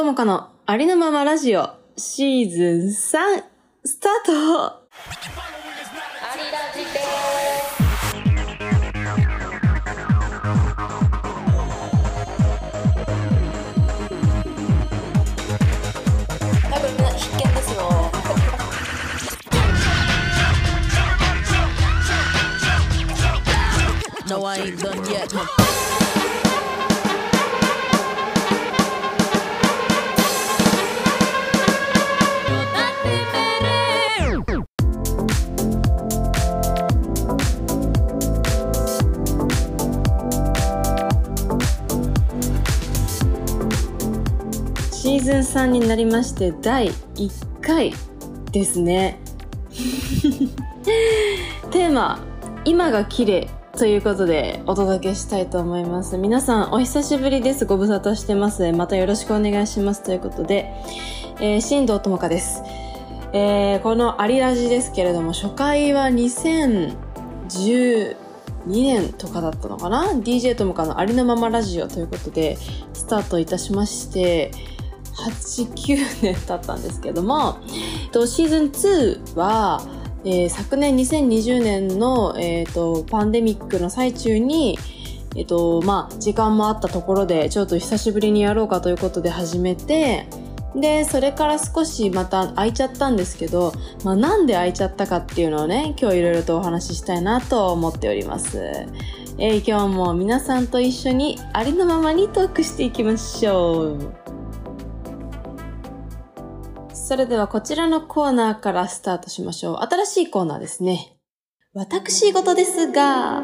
ともかのありのままラジオシーズン3スタート No, I ain't done yet. になりまして第1回ですね。テーマ「今が綺麗ということでお届けしたいと思います。皆さんお久しぶりです。ご無沙汰してます。またよろしくお願いしますということで、えー、新藤智香です、えー、この「アリラジ」ですけれども初回は2012年とかだったのかな？DJ ともかのありのままラジオということでスタートいたしまして89年経ったんですけども、えっと、シーズン2は、えー昨年2020年の、えーとパンデミックの最中に、えっとまあ、時間もあったところでちょっと久しぶりにやろうかということで始めてでそれから少しまた空いちゃったんですけど、まあ、なんで空いちゃったかっていうのをね今日いろいろとお話ししたいなと思っております。えー今日も皆さんと一緒にありのままにトークしていきましょう。それではこちらのコーナーからスタートしましょう。新しいコーナーですね。私事ですが、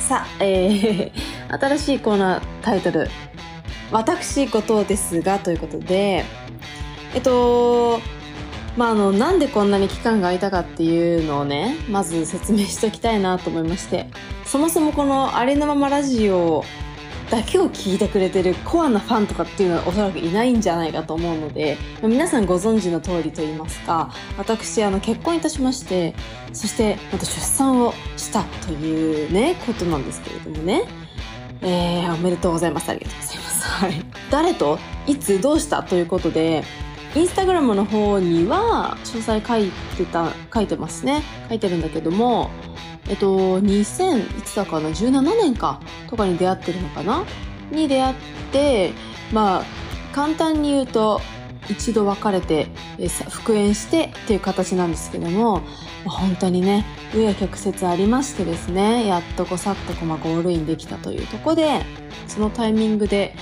さあ、えー、新しいコーナータイトル、私事ですがということで、えっと、まあ、あの、なんでこんなに期間が空いたかっていうのをね、まず説明しておきたいなと思いまして、そもそもこのありのままラジオだけを聞いてくれてるコアなファンとかっていうのはおそらくいないんじゃないかと思うので、皆さんご存知の通りと言いますか、私、あの、結婚いたしまして、そして、また出産をしたというね、ことなんですけれどもね、えー、おめでとうございます。ありがとうございます。はい。誰と、いつ、どうした？ということで、インスタグラムの方には詳細書いてた、書いてますね。書いてるんだけども、えっと、2000、いつだかな、17年か、とかに出会ってるのかな？に出会って、まあ、簡単に言うと、一度別れて、復縁してっていう形なんですけども、本当にね、紆余曲折ありましてですね、やっとこさっとこまゴールインできたというとこで、そのタイミングで、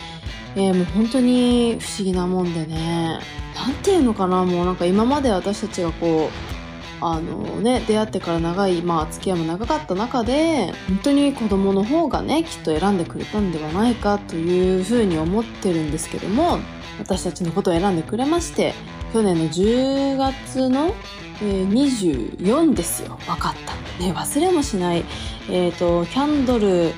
えーもう本当に不思議なもんでね、なんていうのかな、もうなんか今まで私たちがこう、あのね、出会ってから長い、まあ付き合いも長かった中で、本当に子供の方がね、きっと選んでくれたんではないかというふうに思ってるんですけども、私たちのことを選んでくれまして、去年の10月の、えー24ですよ。分かった。ね、忘れもしない。えっ、と、キャンドル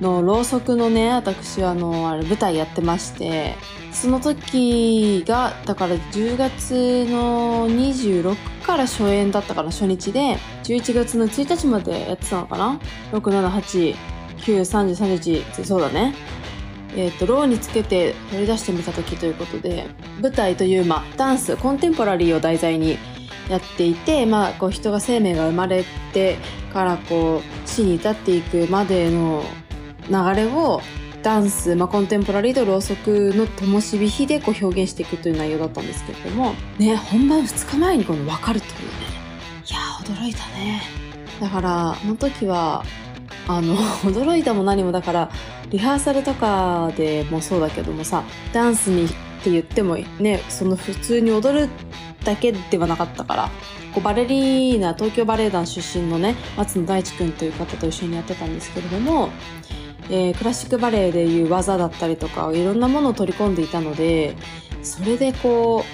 のろうそくのね、私はあの、あれ舞台やってまして、その時が、だから10月の26から初演だったかな、初日で、11月の1日までやってたのかな ?6、7、8、9、30、31、そうだね。えっ、と、ローにつけて取り出してみた時ということで、舞台という、まあ、ダンス、コンテンポラリーを題材にやっていて、まあ、こう人が生命が生まれてからこう死に至っていくまでの流れをダンス、まあ、コンテンポラリーとろうそくの灯火火でこう表現していくという内容だったんですけれども、ね、本番2日前にこの分かるというね。いやー、驚いたね。だから、あの時は、あの、驚いたも何もだから、リハーサルとかでもそうだけどもさ、ダンスにって言ってもね、その普通に踊るだけではなかったから、こうバレリーナ、東京バレエ団出身のね、松野大地君という方と一緒にやってたんですけれども、えークラシックバレエでいう技だったりとか、いろんなものを取り込んでいたので、それでこ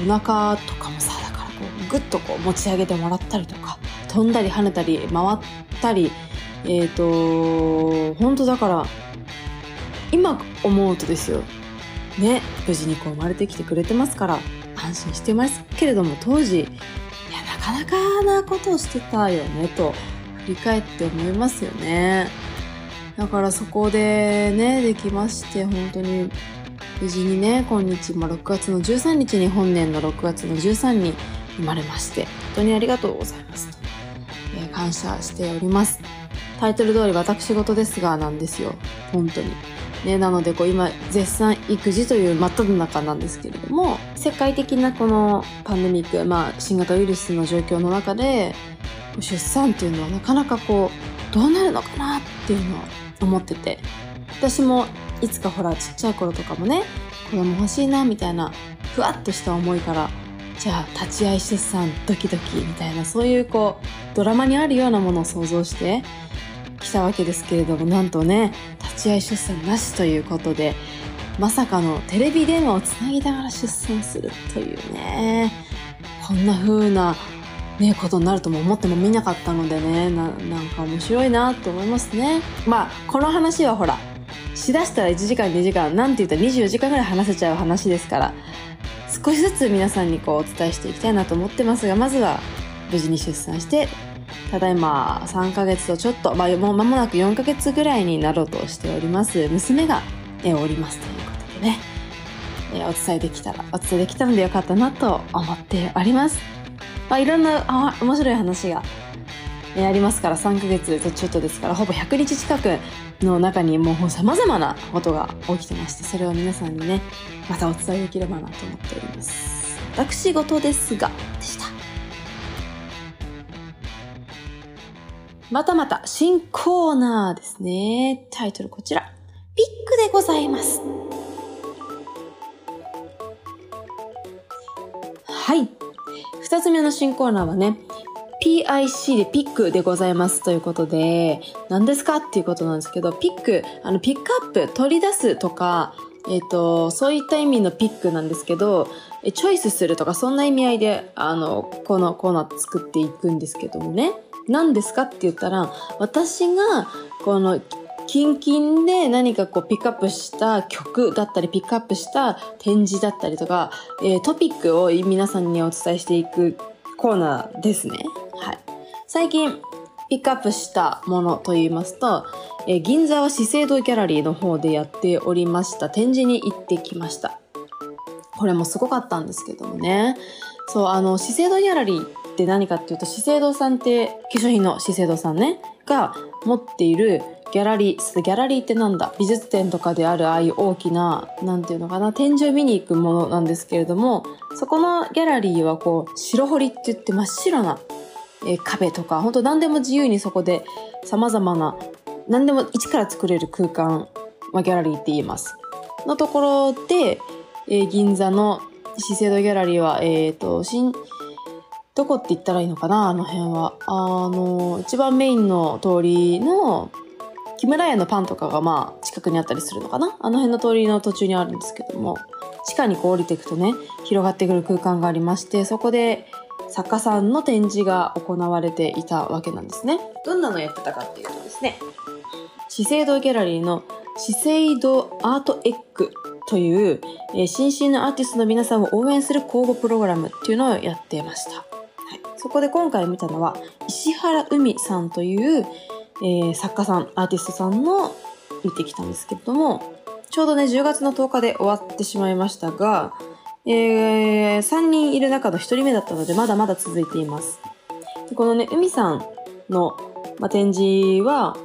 う、お腹とかもさ、だからこう、ぐっとこう持ち上げてもらったりとか、飛んだり跳ねたり、回ったり、えっ、と、本当だから、今思うとですよ、ね、無事にこう生まれてきてくれてますから、安心してますけれども、当時、いや、なかなかなことをしてたよねと振り返って思いますよね。だからそこでね、できまして、本当に無事にね、今日、まあ、6月の13日に本年の6月の13に生まれまして、本当にありがとうございます、えー感謝しております。タイトル通り私事ですがなんですよ。本当に。ね、なのでこう今絶賛育児という真っ只中なんですけれども世界的なこのパンデミック、まあ、新型ウイルスの状況の中で出産っていうのはなかなかこうどうなるのかなっていうのを思ってて。私もいつかほらちっちゃい頃とかもね子供欲しいなみたいなふわっとした思いからじゃあ立ち会い出産ドキドキみたいなそういうこうドラマにあるようなものを想像してきたわけですけれどもなんとね立ち会い出産なしということでまさかのテレビ電話をつなぎながら出産するというねこんな風なね、ことになるとも思ってもみなかったのでねなんか面白いなと思いますね。まあこの話はほらしだしたら1時間2時間なんて言ったら24時間ぐらい話せちゃう話ですから少しずつ皆さんにこうお伝えしていきたいなと思ってますがまずは無事に出産してただいま3ヶ月とちょっと、まあ、もう間もなく4ヶ月ぐらいになろうとしております娘が、えおりますということでね、えお伝えできたらお伝えできたのでよかったなと思っております。まあ、いろんなあ面白い話が、ね、ありますから3ヶ月とちょっとですからほぼ100日近くの中にもう様々なことが起きてましてそれを皆さんにねまたお伝えできればなと思っております。私事ですがでした。またまた新コーナーですね。タイトルこちら。ピックでございます。はい。二つ目の新コーナーはね、PIC でピックでございますということで、何ですかっていうことなんですけど、ピック、あの、ピックアップ、取り出すとか、えっ、と、そういった意味のピックなんですけど、チョイスするとか、そんな意味合いで、あの、このコーナー作っていくんですけどもね。何ですかって言ったら、私が、この、キンキンで何かこうピックアップした曲だったりピックアップした展示だったりとか、えートピックを皆さんにお伝えしていくコーナーですね。はい。最近ピックアップしたものと言いますと、えー銀座は資生堂ギャラリーの方でやっておりました展示に行ってきました。これもすごかったんですけどもね。そう、あの、資生堂ギャラリーって何かっていうと、資生堂さんって、化粧品の資生堂さんね、が持っているギャラリー、ギャラリーってなんだ？美術展とかであるああいう大きな、なんていうのかな、展示を見に行くものなんですけれども、そこのギャラリーはこう、白彫りって言って真っ白な、え壁とか、本当何でも自由にそこで様々な、何でも一から作れる空間、まあ、ギャラリーって言います。のところで、えー銀座の資生堂ギャラリーは、えっ、と、新、どこって言ったらいいのかな？あの辺は。あの、一番メインの通りの、木村屋のパンとかがまあ近くにあったりするのかな？あの辺の通りの途中にあるんですけども、地下にこう降りていくとね、広がってくる空間がありまして、そこで作家さんの展示が行われていたわけなんですね。どんなのやってたかっていうとですね、資生堂ギャラリーの資生堂アートエッグという、えー新進のアーティストの皆さんを応援する公募プログラムっていうのをやってました。はい、そこで今回見たのは石原海さんという、えー作家さん、アーティストさんの見てきたんですけれども、ちょうどね、10月の10日で終わってしまいましたが、えー、3人いる中の1人目だったので、まだまだ続いています。このね、海さんの、ま、展示は、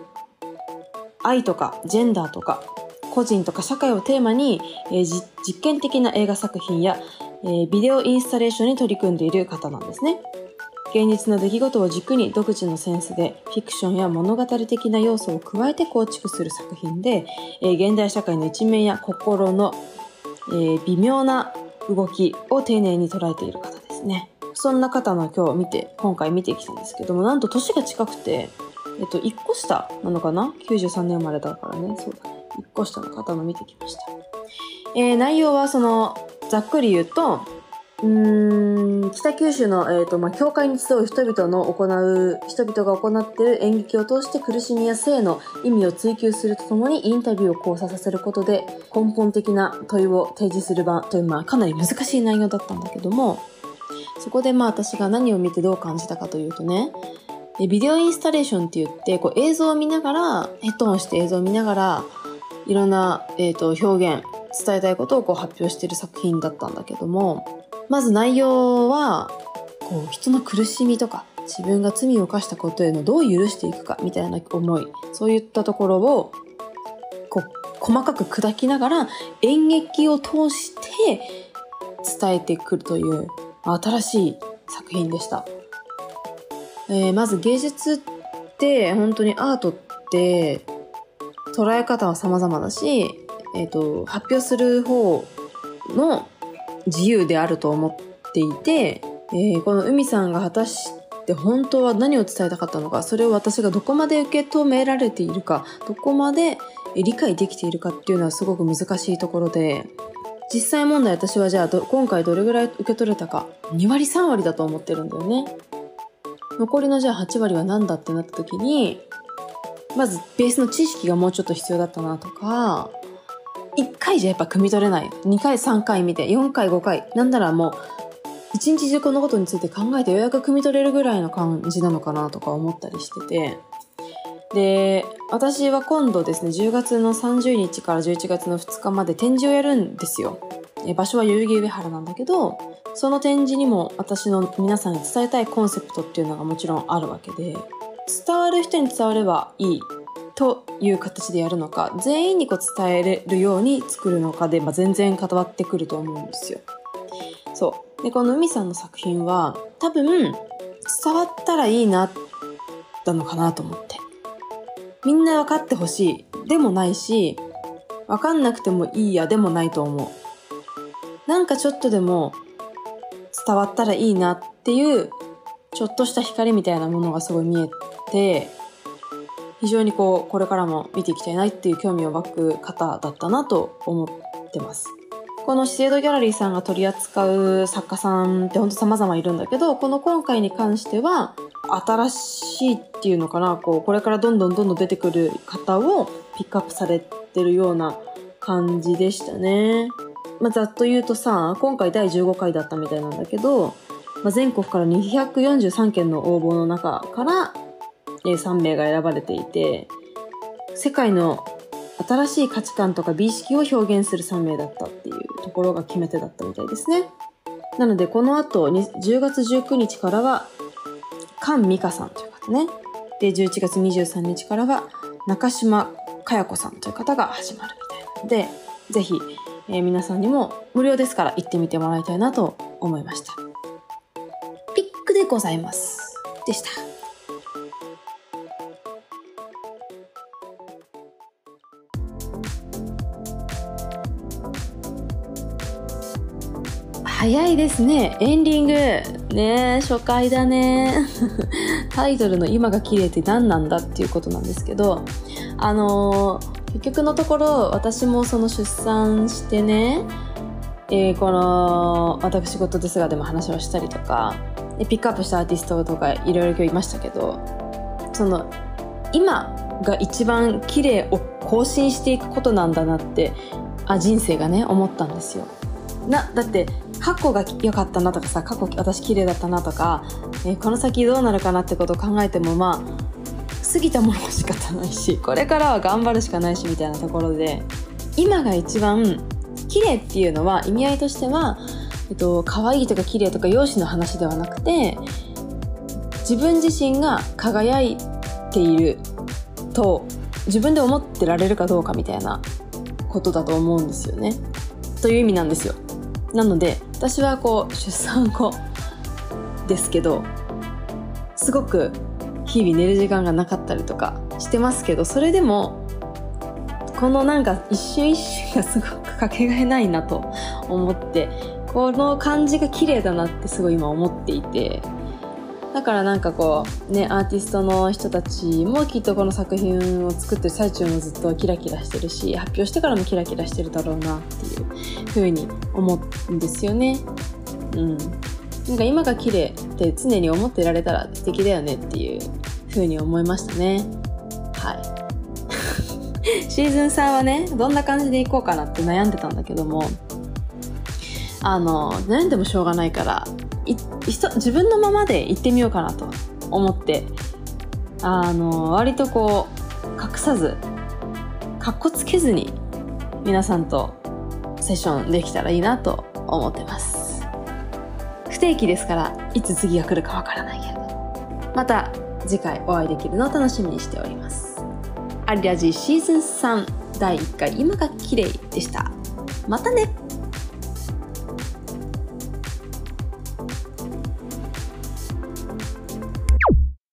愛とかジェンダーとか個人とか社会をテーマに、えー実験的な映画作品や、えービデオインスタレーションに取り組んでいる方なんですね。現実の出来事を軸に独自のセンスでフィクションや物語的な要素を加えて構築する作品で、えー現代社会の一面や心の、えー微妙な動きを丁寧に捉えている方ですね。そんな方の今日見て、今回見てきたんですけども、なんと年が近くて、えっと、1個下なのかな ?93 年生まれだからね。そうだね。1個下の方の見てきました。えー内容はその、ざっくり言うと、うーん、北九州の、えっ、と、まあ、教会に集う人々の行う、人々が行っている演劇を通して苦しみや性の意味を追求するとともにインタビューを交差させることで根本的な問いを提示する場という、まあ、かなり難しい内容だったんだけども、そこでまあ私が何を見てどう感じたかというとね、ビデオインスタレーションって言って、こう映像を見ながら、ヘッドホンして映像を見ながら、いろんな、えー、と表現、伝えたいことをこう発表してる作品だったんだけども、まず内容は、こう人の苦しみとか、自分が罪を犯したことへのどう許していくかみたいな思い、そういったところを、こう、細かく砕きながら演劇を通して伝えてくるという新しい作品でした。えーまず芸術って本当にアートって捉え方は様々だし、えっ、と、発表する方の自由であると思っていて、えーこの海さんが果たして本当は何を伝えたかったのか、それを私がどこまで受け止められているか、どこまで理解できているかっていうのはすごく難しいところで、実際問題私はじゃあ今回どれぐらい受け取れたか、2割3割だと思ってるんだよね。残りのじゃあ8割は何だってなった時に、まずベースの知識がもうちょっと必要だったなとか、1回じゃやっぱ汲み取れない。2回3回見て、4回5回、なんならもう、一日中このことについて考えてようやく汲み取れるぐらいの感じなのかなとか思ったりしてて。で、私は今度ですね、10月の30日から11月の2日まで展示をやるんですよ。場所は代々木上原なんだけど、その展示にも私の皆さんに伝えたいコンセプトっていうのがもちろんあるわけで、伝わる人に伝わればいいという形でやるのか、全員にこう伝えれるように作るのかで、まあ、全然関わってくると思うんですよ。そう。で、この海さんの作品は、多分、伝わったらいいな、だのかなと思って。みんな分かってほしい。でもないし、分かんなくてもいいや、でもないと思う。なんかちょっとでも伝わったらいいなっていう、ちょっとした光みたいなものがすごい見えて、非常にこう、これからも見ていきたいなっていう興味を湧く方だったなと思ってます。この資生堂ギャラリーさんが取り扱う作家さんってほんと様々いるんだけど、この今回に関しては、新しいっていうのかな、こう、これからどんどんどんどん出てくる方をピックアップされてるような感じでしたね。まあ、ざっと言うとさ、今回第15回だったみたいなんだけど、まあ、全国から243件の応募の中から、え3名が選ばれていて、世界の新しい価値観とか美意識を表現する3名だったっていうところが決め手だったみたいですね。なので、この後、に10月19日からは、菅美香さんという方ね。で、11月23日からは、中島かや子さんという方が始まるみたいなので、ぜひ、えー皆さんにも無料ですから行ってみてもらいたいなと思いました。ピックでございます。でした。早いですね。エンディング。ね初回だね。タイトルの今が綺麗って何なんだっていうことなんですけど、あのー結局のところ私もその出産してね、えーこの私事ですがでも話をしたりとか、ピックアップしたアーティストとかいろいろ今日いましたけど、その今が一番綺麗を更新していくことなんだなって、あ、人生がね、思ったんですよ。な、だって、過去が良かったなとかさ、過去私綺麗だったなとか、えーこの先どうなるかなってことを考えても、まあ、過ぎたものも仕方ないし、これからは頑張るしかないしみたいなところで、今が一番綺麗っていうのは意味合いとしては、えっと、可愛いとか綺麗とか容姿の話ではなくて、自分自身が輝いていると自分で思ってられるかどうかみたいなことだと思うんですよね。という意味なんですよ。なので私はこう出産後ですけどすごく日々寝る時間がなかったりとかしてますけどそれでもこのなんか一瞬一瞬がすごくかけがえないなと思ってこの感じが綺麗だなってすごい今思っていてだからなんかこうねアーティストの人たちもきっとこの作品を作ってる最中もずっとキラキラしてるし発表してからもキラキラしてるだろうなっていう風に思うんですよね。うん。なんか今が綺麗って常に思ってられたら素敵だよねっていう風に思いましたね。はい。シーズン3はねどんな感じでいこうかなって悩んでたんだけどもあの悩んでもしょうがないから自分のままで行ってみようかなと思って。あの割とこう隠さずかっこつけずに皆さんとセッションできたらいいなと思ってます。不定期ですからいつ次が来るかわからないけれど。また次回お会いできるのを楽しみにしております。アリラジシーズン3第1回今が綺麗でした。またね。